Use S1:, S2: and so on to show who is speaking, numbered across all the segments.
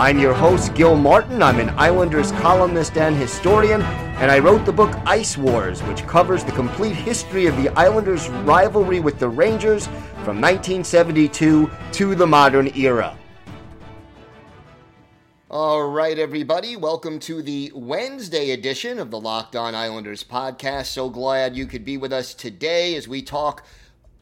S1: I'm your host, Gil Martin. I'm an Islanders columnist and historian, and I wrote the book Ice Wars, which covers the complete history of the Islanders' rivalry with the Rangers from 1972 to the modern era. All right, everybody, welcome to the Wednesday edition of the Locked On Islanders podcast. So glad you could be with us today as we talk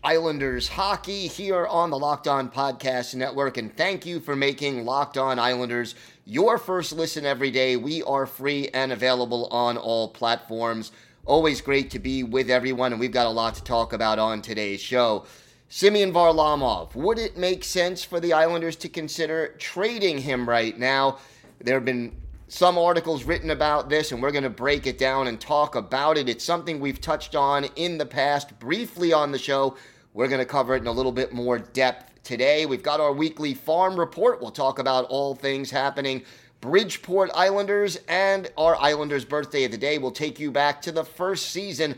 S1: Islanders hockey here on the Locked On Podcast Network. And thank you for making Locked On Islanders your first listen every day. We are free and available on all platforms. Always great to be with everyone, and we've got a lot to talk about on today's show. Semyon Varlamov, would it make sense for the Islanders to consider trading him right now? There have been some articles written about this, and we're going to break it down and talk about it. It's something we've touched on in the past briefly on the show. We're going to cover it in a little bit more depth today. We've got our weekly farm report. We'll talk about all things happening. Bridgeport Islanders and our Islanders birthday of the day will take you back to the first season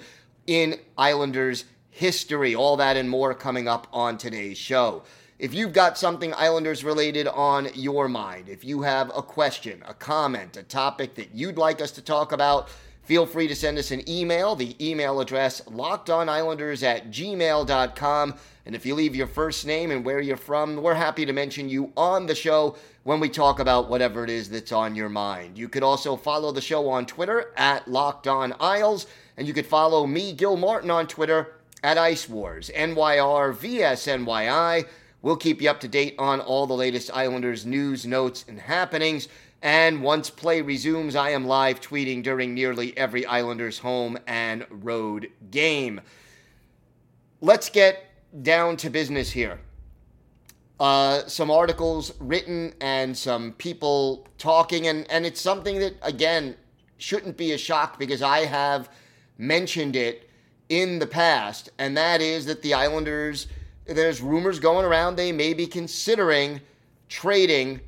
S1: in Islanders history. All that and more coming up on today's show. If you've got something Islanders related on your mind, if you have a question, a comment, a topic that you'd like us to talk about, feel free to send us an email. The email address lockedonislanders at gmail.com. And if you leave your first name and where you're from, we're happy to mention you on the show when we talk about whatever it is that's on your mind. You could also follow the show on Twitter at Locked On Isles, and you could follow me, Gil Martin, on Twitter at Ice Wars, NYR VSNYI. We'll keep you up to date on all the latest Islanders news, notes, and happenings. And once play resumes, I am live tweeting during nearly every Islanders home and road game. Let's get down to business here. Uh, some articles written and some people talking, and, and it's something that, again, shouldn't be a shock because I have mentioned it in the past, and that is that the Islanders, there's rumors going around they may be considering trading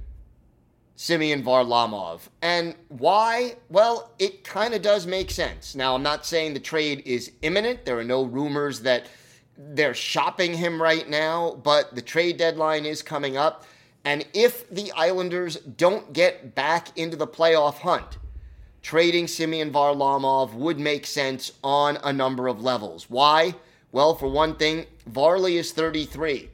S1: Semyon Varlamov. And why? Well, it kind of does make sense. Now, I'm not saying the trade is imminent. There are no rumors that they're shopping him right now, but the trade deadline is coming up. And if the Islanders don't get back into the playoff hunt, trading Semyon Varlamov would make sense on a number of levels. Why? Well, for one thing, Varley is 33.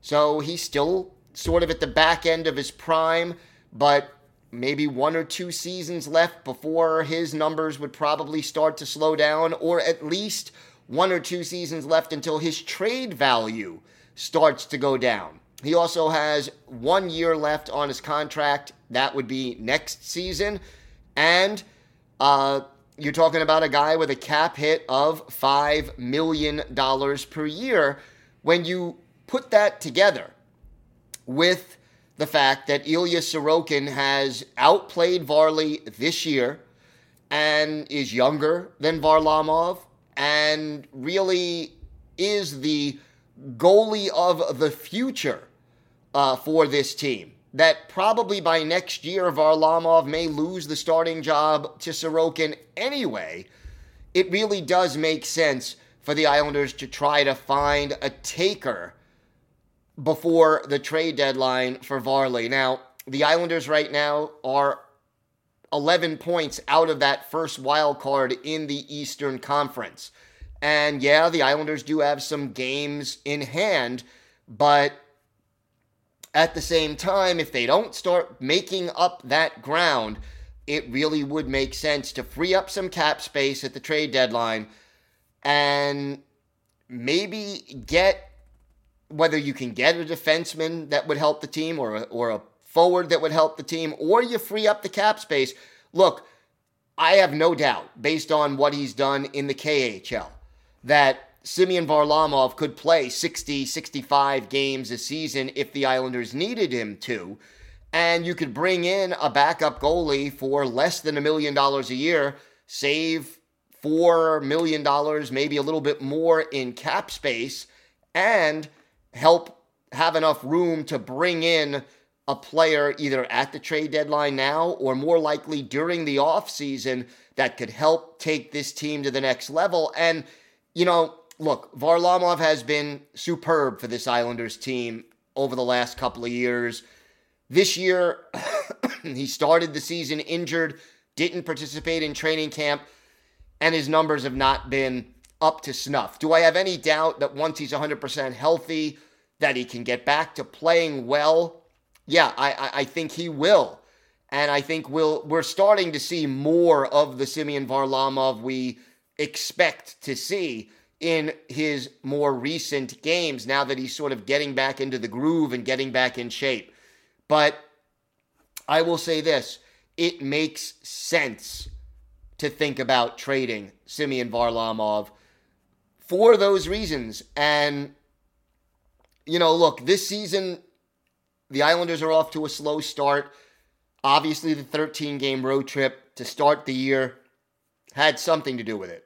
S1: So he's still sort of at the back end of his prime, but maybe one or two seasons left before his numbers would probably start to slow down, or at least one or two seasons left until his trade value starts to go down. He also has one year left on his contract. That would be next season. And uh, you're talking about a guy with a cap hit of $5 million per year. When you put that together with the fact that Ilya Sorokin has outplayed Varley this year and is younger than Varlamov and really is the goalie of the future uh, for this team that probably by next year Varlamov may lose the starting job to Sorokin anyway, it really does make sense for the Islanders to try to find a taker before the trade deadline for Varley. Now, the Islanders right now are 11 points out of that first wild card in the Eastern Conference. And yeah, the Islanders do have some games in hand, but at the same time, if they don't start making up that ground, it really would make sense to free up some cap space at the trade deadline and maybe get whether you can get a defenseman that would help the team or a, or a forward that would help the team or you free up the cap space. Look, I have no doubt based on what he's done in the KHL that Semyon Varlamov could play 60, 65 games a season if the Islanders needed him to. and you could bring in a backup goalie for less than a million dollars a year, save $4 million, maybe a little bit more in cap space, and help have enough room to bring in a player either at the trade deadline now or more likely during the offseason that could help take this team to the next level. And, you know, look, Varlamov has been superb for this Islanders team over the last couple of years. This year, he started the season injured, didn't participate in training camp, and his numbers have not been up to snuff. Do I have any doubt that once he's 100% healthy, that he can get back to playing well? Yeah, I, I think he will. And I think we'll, we're starting to see more of the Semyon Varlamov we expect to see in his more recent games now that he's sort of getting back into the groove and getting back in shape. But I will say this it makes sense to think about trading Semyon Varlamov for those reasons. And, you know, look, this season, the Islanders are off to a slow start. Obviously, the 13 game road trip to start the year had something to do with it.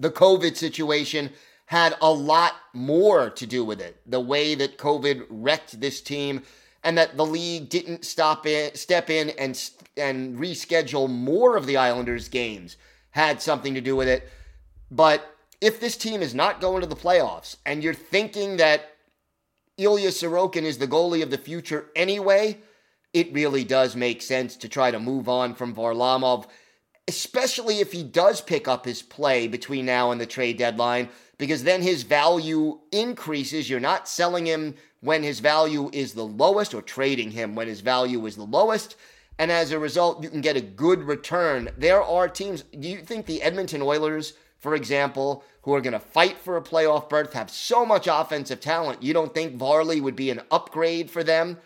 S1: The COVID situation had a lot more to do with it. The way that COVID wrecked this team and that the league didn't stop in, step in and and reschedule more of the Islanders games had something to do with it. But if this team is not going to the playoffs and you're thinking that Ilya Sorokin is the goalie of the future anyway, it really does make sense to try to move on from Varlamov, especially if he does pick up his play between now and the trade deadline, because then his value increases. You're not selling him when his value is the lowest or trading him when his value is the lowest. And as a result, you can get a good return. There are teams, do you think the Edmonton Oilers, for example, who are going to fight for a playoff berth, have so much offensive talent, you don't think Varley would be an upgrade for them?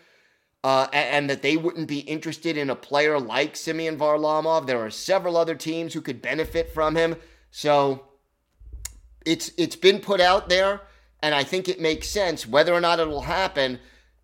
S1: Uh, and, and, that they wouldn't be interested in a player like Semyon Varlamov. There are several other teams who could benefit from him. So it's it's been put out there and I think it makes sense. Whether or not it will happen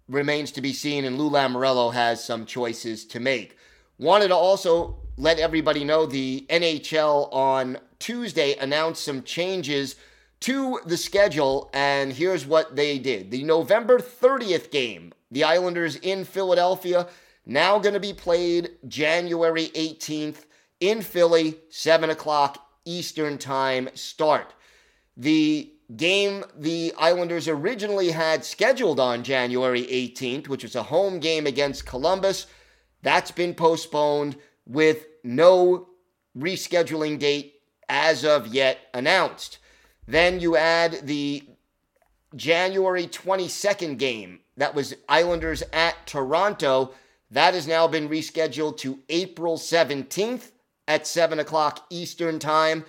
S1: remains to be seen, and Lou Lamoriello has some choices to make. Wanted to also let everybody know the NHL on Tuesday announced some changes to the schedule, and here's what they did. The November 30th game, the Islanders in Philadelphia, now going to be played January 18th in Philly, 7 o'clock Eastern Time start. The game the Islanders originally had scheduled on January 18th, which was a home game against Columbus. That's been postponed with no rescheduling date as of yet announced. Then you add the January 22nd game that was Islanders at Toronto. That has now been rescheduled to April 17th at 7 o'clock Eastern Time.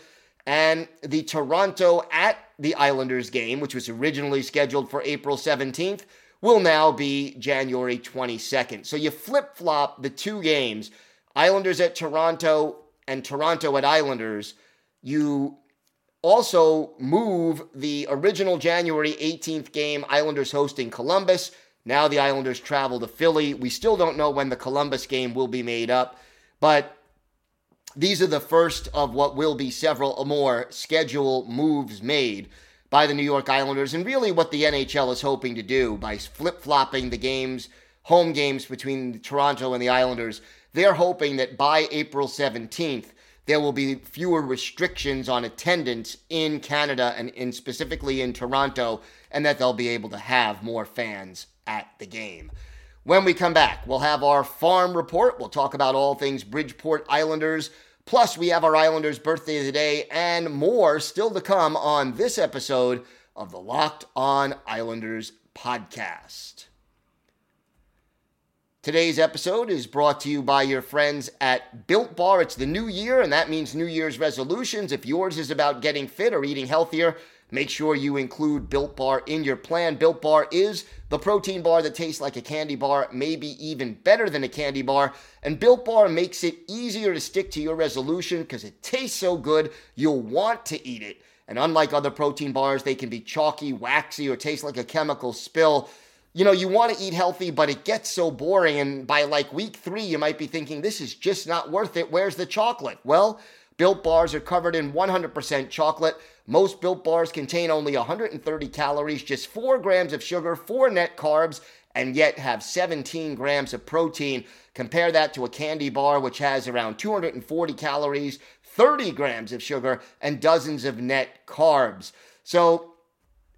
S1: And the Toronto at the Islanders game, which was originally scheduled for April 17th, will now be January 22nd. So you flip flop the two games, Islanders at Toronto and Toronto at Islanders. You also move the original January 18th game, Islanders hosting Columbus. Now the Islanders travel to Philly. We still don't know when the Columbus game will be made up, but these are the first of what will be several more schedule moves made by the New York Islanders, and really what the NHL is hoping to do by flip flopping the games, home games between Toronto and the Islanders. They're hoping that by April 17th, there will be fewer restrictions on attendance in Canada and in specifically in Toronto, and that they'll be able to have more fans at the game. When we come back, we'll have our farm report. We'll talk about all things Bridgeport Islanders. Plus, we have our Islanders' birthday of the day and more still to come on this episode of the Locked On Islanders podcast. Today's episode is brought to you by your friends at Built Bar. It's the new year, and that means New Year's resolutions. If yours is about getting fit or eating healthier, Make sure you include Built Bar in your plan. Built Bar is the protein bar that tastes like a candy bar, maybe even better than a candy bar. And Built Bar makes it easier to stick to your resolution because it tastes so good, you'll want to eat it. And unlike other protein bars, they can be chalky, waxy, or taste like a chemical spill. you know, you want to eat healthy, but it gets so boring. And by like week three, you might be thinking, this is just not worth it. Where's the chocolate? Well, Built bars are covered in 100% chocolate. Most built bars contain only 130 calories, just 4 grams of sugar, 4 net carbs, and yet have 17 grams of protein. Compare that to a candy bar, which has around 240 calories, 30 grams of sugar, and dozens of net carbs. So,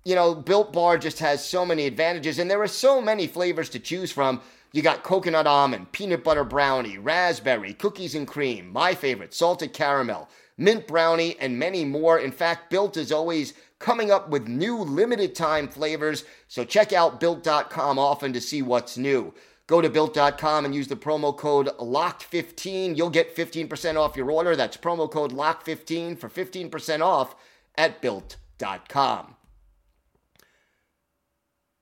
S1: you know, Built Bar just has so many advantages, and there are so many flavors to choose from. You got coconut almond, peanut butter brownie, raspberry, cookies and cream, my favorite, salted caramel, mint brownie, and many more. In fact, Built is always coming up with new limited time flavors, so check out built.com often to see what's new. Go to built.com and use the promo code LOCKED15. You'll get 15% off your order. That's promo code LOCKED15 for 15% off at built.com.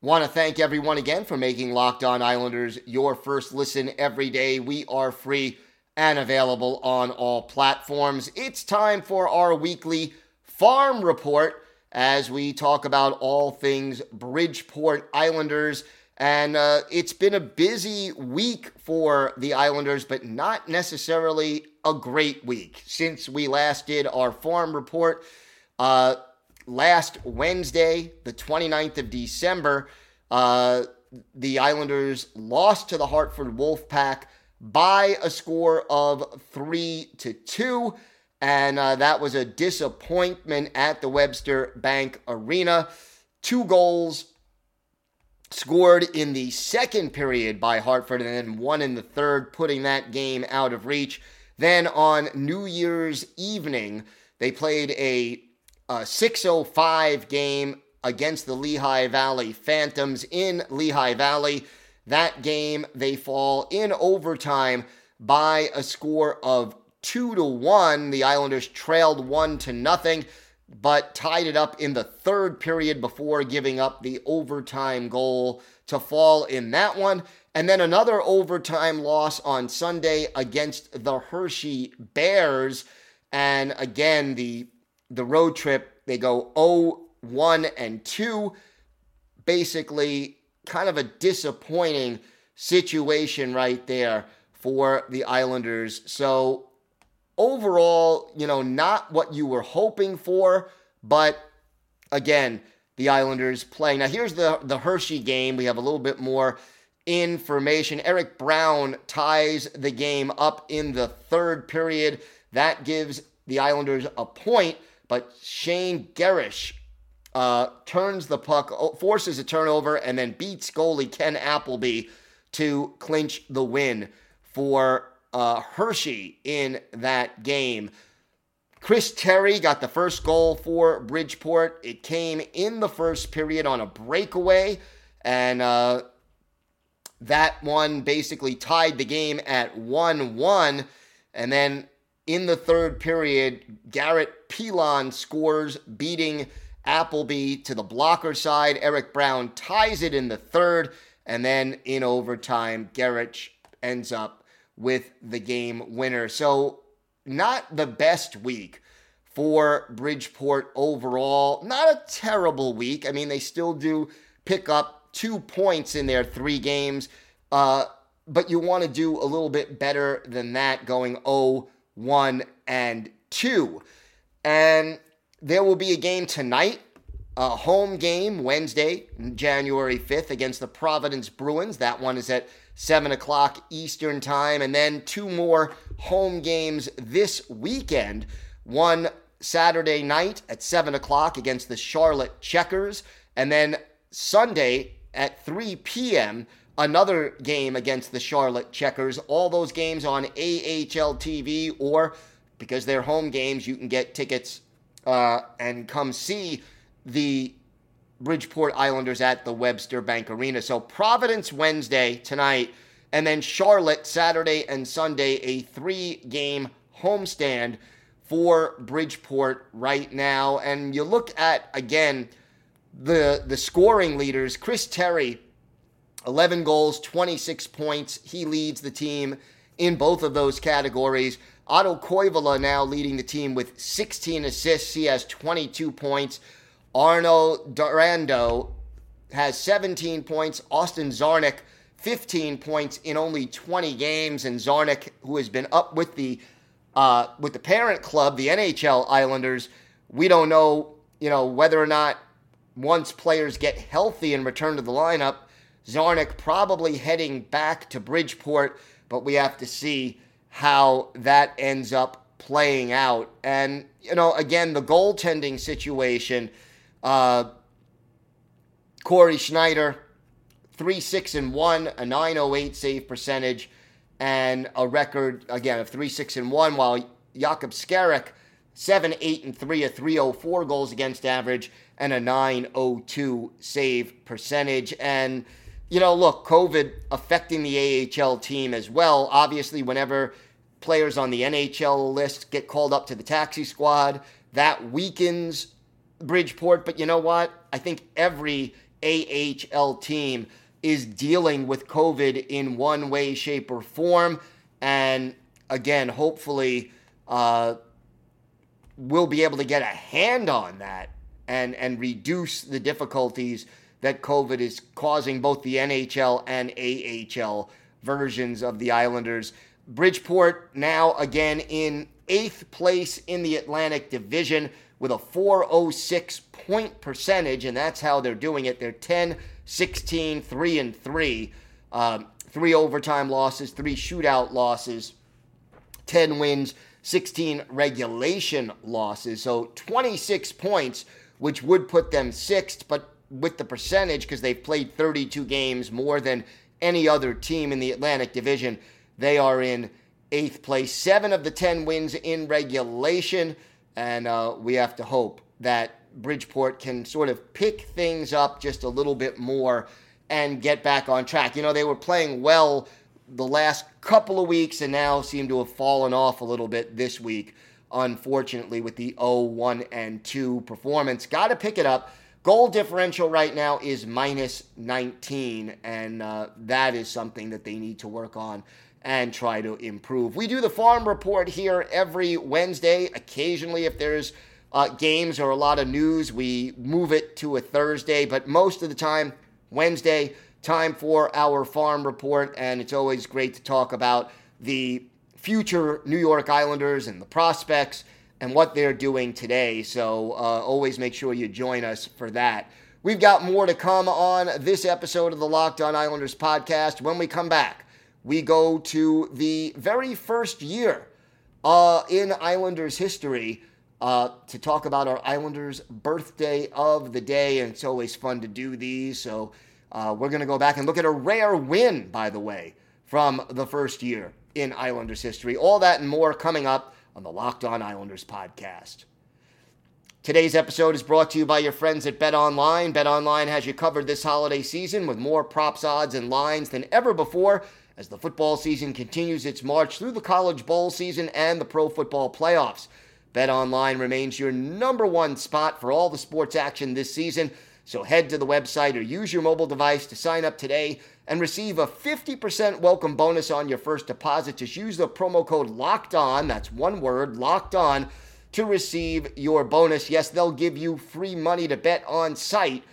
S1: Want to thank everyone again for making Locked On Islanders your first listen every day. We are free and available on all platforms. It's time for our weekly farm report as we talk about all things Bridgeport Islanders. And uh, it's been a busy week for the Islanders, but not necessarily a great week since we last did our farm report. Uh, last Wednesday, the 29th of December, uh, the Islanders lost to the Hartford Wolfpack by a score of three to two. And uh, that was a disappointment at the Webster Bank Arena. Two goals scored in the second period by Hartford and then one in the third, putting that game out of reach. Then on New Year's evening, they played a a 605 game against the Lehigh Valley Phantoms in Lehigh Valley. That game, they fall in overtime by a score of two to one. The Islanders trailed one to nothing, but tied it up in the third period before giving up the overtime goal to fall in that one. And then another overtime loss on Sunday against the Hershey Bears. And again, the the road trip, they go 0 1 and 2. Basically, kind of a disappointing situation right there for the Islanders. So, overall, you know, not what you were hoping for, but again, the Islanders playing. Now, here's the, the Hershey game. We have a little bit more information. Eric Brown ties the game up in the third period. That gives the Islanders a point but Shane Gersich uh, turns the puck, forces a turnover, and then beats goalie Ken Appleby to clinch the win for uh, Hershey in that game. Chris Terry got the first goal for Bridgeport. It came in the first period on a breakaway, and uh, that one basically tied the game at 1 1. And then in the third period, Garrett Pilon scores, beating Appleby to the blocker side. Eric Brown ties it in the third. And then in overtime, Garrett ends up with the game winner. So, not the best week for Bridgeport overall. Not a terrible week. I mean, they still do pick up two points in their three games. Uh, but you want to do a little bit better than that, going 0 1, and 2. And there will be a game tonight, a home game Wednesday, January 5th, against the Providence Bruins. That one is at 7 o'clock Eastern Time. And then two more home games this weekend. One Saturday night at 7 o'clock against the Charlotte Checkers. And then Sunday at 3 p.m another game against the Charlotte Checkers. All those games on AHL TV, or because they're home games, you can get tickets uh, and come see the Bridgeport Islanders at the Webster Bank Arena. So Providence Wednesday tonight, and then Charlotte Saturday and Sunday, a three game homestand for Bridgeport right now. And you look at, again, the, the scoring leaders, Chris Terry 11 goals, 26 points. He leads the team in both of those categories. Otto Koivula now leading the team with 16 assists. He has 22 points. Arnaud Durandeau, has 17 points. Austin Czarnik, 15 points in only 20 games. And Czarnik, who has been up with the uh, with the parent club, the NHL Islanders, we don't know, you know, whether or not once players get healthy and return to the lineup, Czarnik probably heading back to Bridgeport, but we have to see how that ends up playing out. And, you know, again, the goaltending situation, uh, Cory Schneider, 3 6 and 1, a 908 save percentage, and a record, again, of 3 6 and 1, while Jakub Skarek, 7 8 and 3, a 304 goals against average, and a 902 save percentage. And, you know, look, COVID affecting the AHL team as well. Obviously, whenever players on the NHL list get called up to the taxi squad, that weakens Bridgeport. But you know what? I think every AHL team is dealing with COVID in one way, shape, or form. And again, hopefully, uh, we'll be able to get a hand on that and, and reduce the difficulties that COVID is causing both the NHL and AHL versions of the Islanders. Bridgeport now again in eighth place in the Atlantic Division with a 406 point percentage, and that's how they're doing it. They're 10, 16, 3 and 3. Um, three overtime losses, three shootout losses, 10 wins, 16 regulation losses. So 26 points, which would put them sixth, but with the percentage, because they've played 32 games more than any other team in the Atlantic Division, they are in eighth place. Seven of the 10 wins in regulation. And uh, we have to hope that Bridgeport can sort of pick things up just a little bit more and get back on track. You know, they were playing well the last couple of weeks and now seem to have fallen off a little bit this week, unfortunately, with the 0 1 and 2 performance. Got to pick it up. Goal differential right now is minus 19, and uh, that is something that they need to work on and try to improve. We do the farm report here every Wednesday. Occasionally, if there's uh, games or a lot of news, we move it to a Thursday, but most of the time, Wednesday, time for our farm report. And it's always great to talk about the future New York Islanders and the prospects and what they're doing today. So uh, always make sure you join us for that. We've got more to come on this episode of the Locked On Islanders podcast. When we come back, we go to the very first year uh, in Islanders history uh, to talk about our Islanders birthday of the day. And it's always fun to do these. So uh, we're going to go back and look at a rare win, by the way, from the first year in Islanders history. All that and more coming up on the Locked On Islanders podcast. Today's episode is brought to you by your friends at Bet Online. Bet Online has you covered this holiday season with more props, odds, and lines than ever before as the football season continues its march through the college bowl season and the pro football playoffs. Bet Online remains your number one spot for all the sports action this season. So head to the website or use your mobile device to sign up today and receive a 50% welcome bonus on your first deposit. Just use the promo code LOCKED ON, that's one word, LOCKED ON, to receive your bonus. Yes, they'll give you free money to bet on site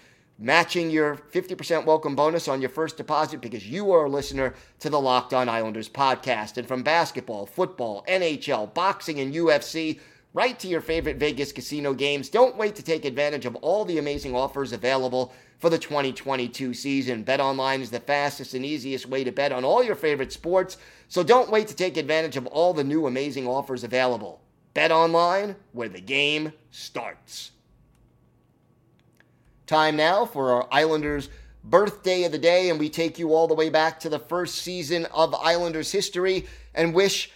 S1: matching your 50% welcome bonus on your first deposit because you are a listener to the Locked On Islanders podcast. And from basketball, football, NHL, boxing, and UFC, right to your favorite Vegas casino games, don't wait to take advantage of all the amazing offers available for the 2022 season. Bet online is the fastest and easiest way to bet on all your favorite sports, so don't wait to take advantage of all the new amazing offers available. Bet online, where the game starts. Time now for our Islanders birthday of the day, and we take you all the way back to the first season of Islanders history and wish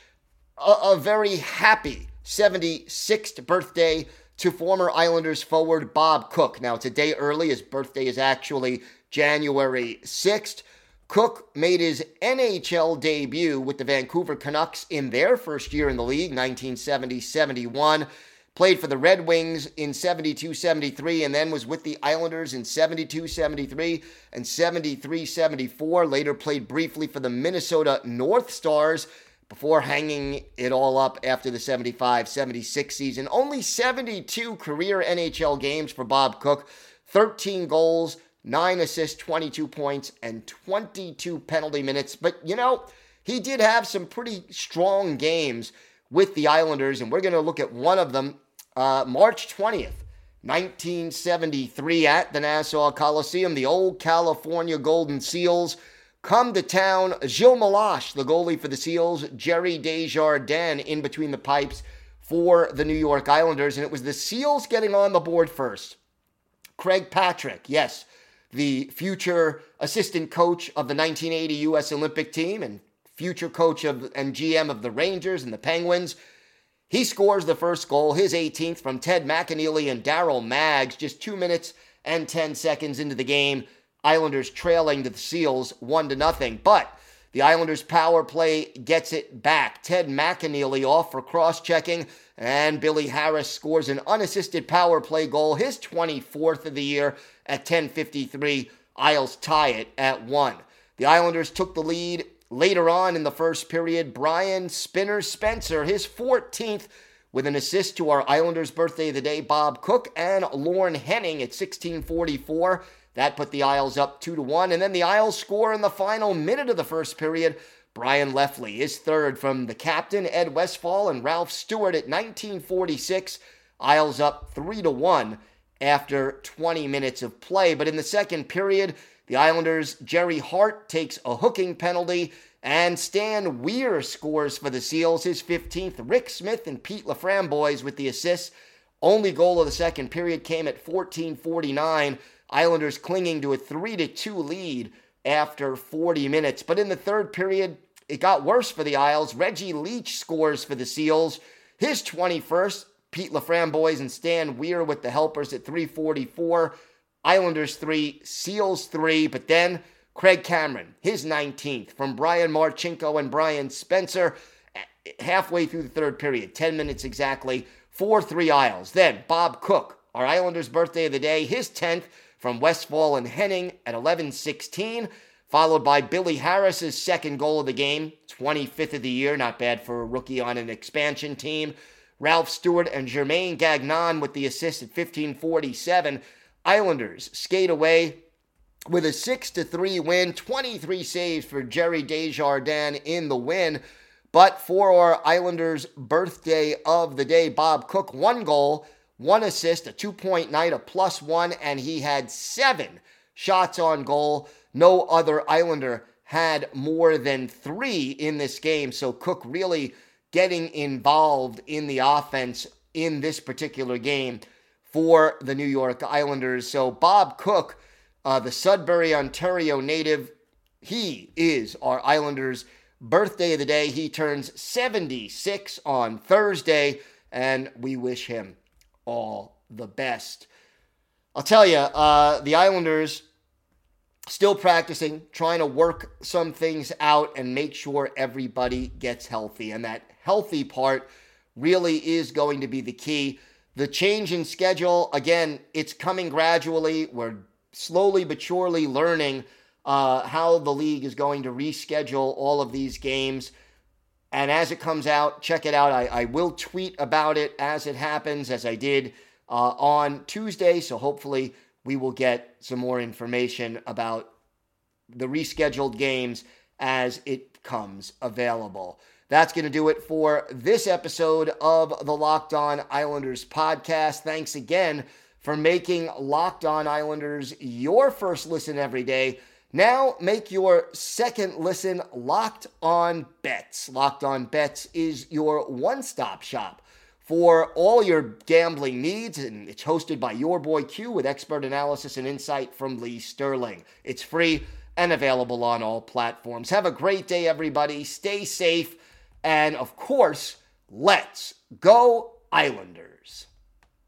S1: a, a very happy 76th birthday to former Islanders forward Bob Cook. Now, it's a day early. His birthday is actually January 6th. Cook made his NHL debut with the Vancouver Canucks in their first year in the league, 1970 71. Played for the Red Wings in 72 73 and then was with the Islanders in 72 73 and 73 74. Later played briefly for the Minnesota North Stars before hanging it all up after the 75 76 season. Only 72 career NHL games for Bob Cook, 13 goals, nine assists, 22 points, and 22 penalty minutes. But, you know, he did have some pretty strong games with the Islanders, and we're going to look at one of them uh, March 20th. 1973 at the Nassau Coliseum, the old California Golden Seals come to town. Gilles Meloche, the goalie for the Seals, Gerry Desjardins in between the pipes for the New York Islanders, and it was the Seals getting on the board first. Craig Patrick, yes, the future assistant coach of the 1980 U.S. Olympic team and future coach of and GM of the Rangers and the Penguins. He scores the first goal, his 18th from Ted McAneeley and Darryl Maggs, just two minutes and 10 seconds into the game. Islanders trailing to the Seals one to nothing. But the Islanders' power play gets it back. Ted McAneeley off for cross checking, and Billy Harris scores an unassisted power play goal, his 24th of the year at 10:53. Isles tie it at one. The Islanders took the lead later on in the first period. Brian Spinner Spencer, his 14th, with an assist to our Islanders' birthday of the day, Bob Cook, and Lorne Henning at 1644. That put the Isles up 2 to 1. And then the Isles score in the final minute of the first period. Bryan Lefley is third from the captain, Ed Westfall, and Ralph Stewart at 1946. Isles up 3 to 1 after 20 minutes of play. But in the second period, the Islanders' Gerry Hart takes a hooking penalty, and Stan Weir scores for the Seals, his 15th. Rick Smith and Pete LaFramboise with the assists. Only goal of the second period came at 14:49. Islanders clinging to a 3 to 2 lead after 40 minutes. But in the third period, it got worse for the Isles. Reggie Leach scores for the Seals. His 21st, Pete LaFramboise and Stan Weir with the helpers at 344. Islanders 3, Seals 3, but then Craig Cameron, his 19th, from Brian Marchinko and Brian Spencer, halfway through the third period, 10 minutes exactly, 4 3 Isles. Then Bob Cook, our Islanders' birthday of the day, his 10th from Westfall and Henning at 11:16, followed by Billy Harris's second goal of the game, 25th of the year, not bad for a rookie on an expansion team. Ralph Stewart and Germain Gagnon with the assist at 15:47. Islanders skate away with a 6 to 3 win, 23 saves for Gerry Desjardins in the win. But for our Islanders' birthday of the day, Bob Cook, one goal, one assist, a two point night, a plus one, and he had seven shots on goal. No other Islander had more than three in this game. So Cook really getting involved in the offense in this particular game for the New York Islanders. So Bob Cook, uh, the Sudbury, Ontario native, he is our Islanders' birthday of the day. He turns 76 on Thursday, and we wish him all the best. I'll tell you, uh, the Islanders still practicing, trying to work some things out and make sure everybody gets healthy. And that healthy part really is going to be the key. The change in schedule, again, it's coming gradually. We're slowly but surely learning uh, how the league is going to reschedule all of these games. And as it comes out, check it out. I, I will tweet about it as it happens, as I did uh, on Tuesday. So hopefully, we will get some more information about the rescheduled games as it comes available. That's going to do it for this episode of the Locked On Islanders podcast. Thanks again for making Locked On Islanders your first listen every day. Now make your second listen Locked On Bets. Locked On Bets is your one stop shop for all your gambling needs, and it's hosted by your boy Q with expert analysis and insight from Lee Sterling. It's free and available on all platforms. Have a great day, everybody. Stay safe, and of course, let's go, Islanders.